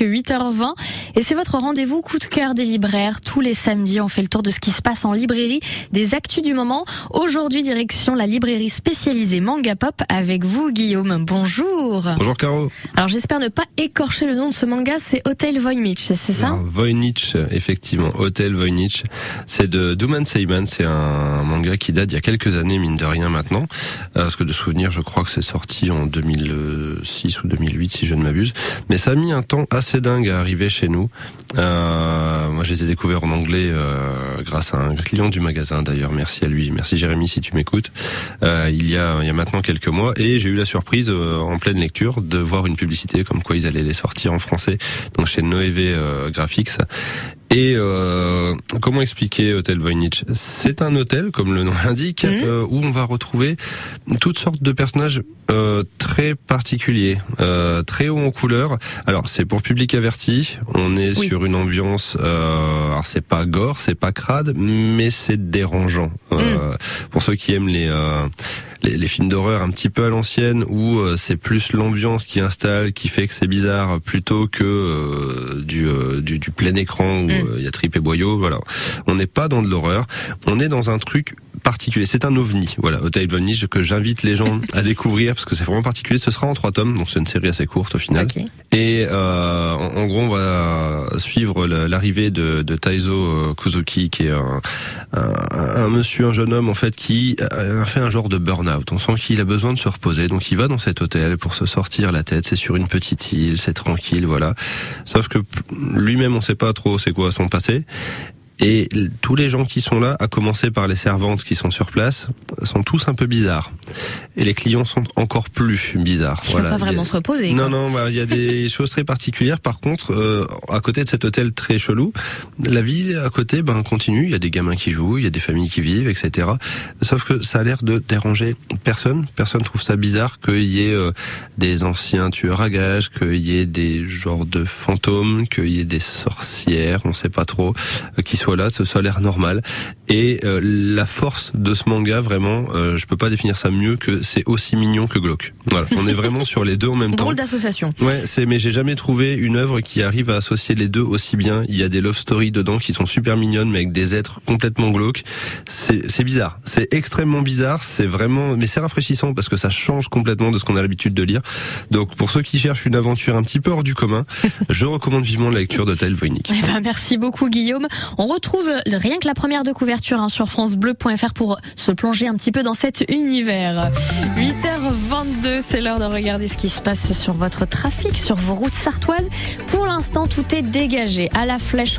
presque 8h20 et c'est votre rendez-vous coup de cœur des libraires. Tous les samedis, on fait le tour de ce qui se passe en librairie, des actus du moment. Aujourd'hui, direction la librairie spécialisée Manga Pop avec vous, Guillaume. Bonjour. Bonjour Caro. Alors j'espère ne pas écorcher le nom de ce manga, c'est Hotel Voynich, c'est ça? Voynich, effectivement, Hotel Voynich. C'est de Duman Seiman, c'est un manga qui date il y a quelques années, mine de rien maintenant. Euh, Parce que de souvenir, je crois que c'est sorti en 2006 ou 2008, si je ne m'abuse. Mais ça a mis un temps assez dingue à arriver chez nous. Euh, moi, je les ai découverts en anglais euh, grâce à un client du magasin, d'ailleurs. Merci à lui. Merci Jérémy, si tu m'écoutes. Euh, il y a il y a maintenant quelques mois, et j'ai eu la surprise en pleine lecture de voir une publicité comme quoi ils allaient les sortir en français, donc chez Noévé Graphics. Et euh, comment expliquer Hôtel Voynich? C'est un hôtel, comme le nom l'indique, Mhm. euh, où on va retrouver toutes sortes de personnages euh, très particuliers, euh, très hauts en couleur. Alors c'est pour public averti. On est Oui. sur une ambiance. Euh, alors c'est pas gore, c'est pas crade, mais c'est dérangeant. Euh, Pour ceux qui aiment les euh, les, les films d'horreur un petit peu à l'ancienne où euh, c'est plus l'ambiance qui installe, qui fait que c'est bizarre plutôt que euh, du, euh, du du plein écran où Mm. il y a trip et boyau. Voilà, on n'est pas dans de l'horreur, on est dans un truc particulier. C'est un ovni. Voilà, Hotel Voynich que j'invite les gens à découvrir parce que c'est vraiment particulier. Ce sera en trois tomes, donc c'est une série assez courte au final. Et euh, en, en gros, on va suivre l'arrivée de, de Taizo euh, Kuzuki, qui est un, un, un monsieur, un jeune homme en fait, qui a fait un genre de burn-out. On sent qu'il a besoin de se reposer, donc il va dans cet hôtel pour se sortir la tête. C'est sur une petite île, c'est tranquille, voilà. Sauf que lui-même, on sait pas trop c'est quoi son passé. Et tous les gens qui sont là, à commencer par les servantes qui sont sur place, sont tous un peu bizarres. Et les clients sont encore plus bizarres. Il faut pas vraiment se reposer. Non, quoi. non, bah, il y a des choses très particulières. Par contre, euh, à côté de cet hôtel très chelou, la ville à côté ben, continue. Il y a des gamins qui jouent, il y a des familles qui vivent, etc. Sauf que ça a l'air de déranger personne. Personne trouve ça bizarre qu'il y ait euh, des anciens tueurs à gages, qu'il y ait des genres de fantômes, qu'il y ait des sorcières, on sait pas trop, euh, qui soient là. Ça a l'air normal. Et euh, la force de ce manga, vraiment, euh, je peux pas définir ça mieux que c'est aussi mignon que glauque. Voilà, on est vraiment sur les deux en même temps. Drôle d'association. Ouais, c'est mais j'ai jamais trouvé une œuvre qui arrive à associer les deux aussi bien. Il y a des love stories dedans qui sont super mignonnes mais avec des êtres complètement glauques. C'est c'est bizarre, c'est extrêmement bizarre, c'est vraiment mais c'est rafraîchissant parce que ça change complètement de ce qu'on a l'habitude de lire. Donc pour ceux qui cherchent une aventure un petit peu hors du commun, je recommande vivement la lecture d'Hotel Voynich. Eh ben, merci beaucoup Guillaume. On retrouve le- rien que la première de couverture hein, sur francebleu.fr pour se plonger un petit peu dans cet univers. 8h22, c'est l'heure de regarder ce qui se passe sur votre trafic, sur vos routes sartoises. Pour l'instant, tout est dégagé à la flèche en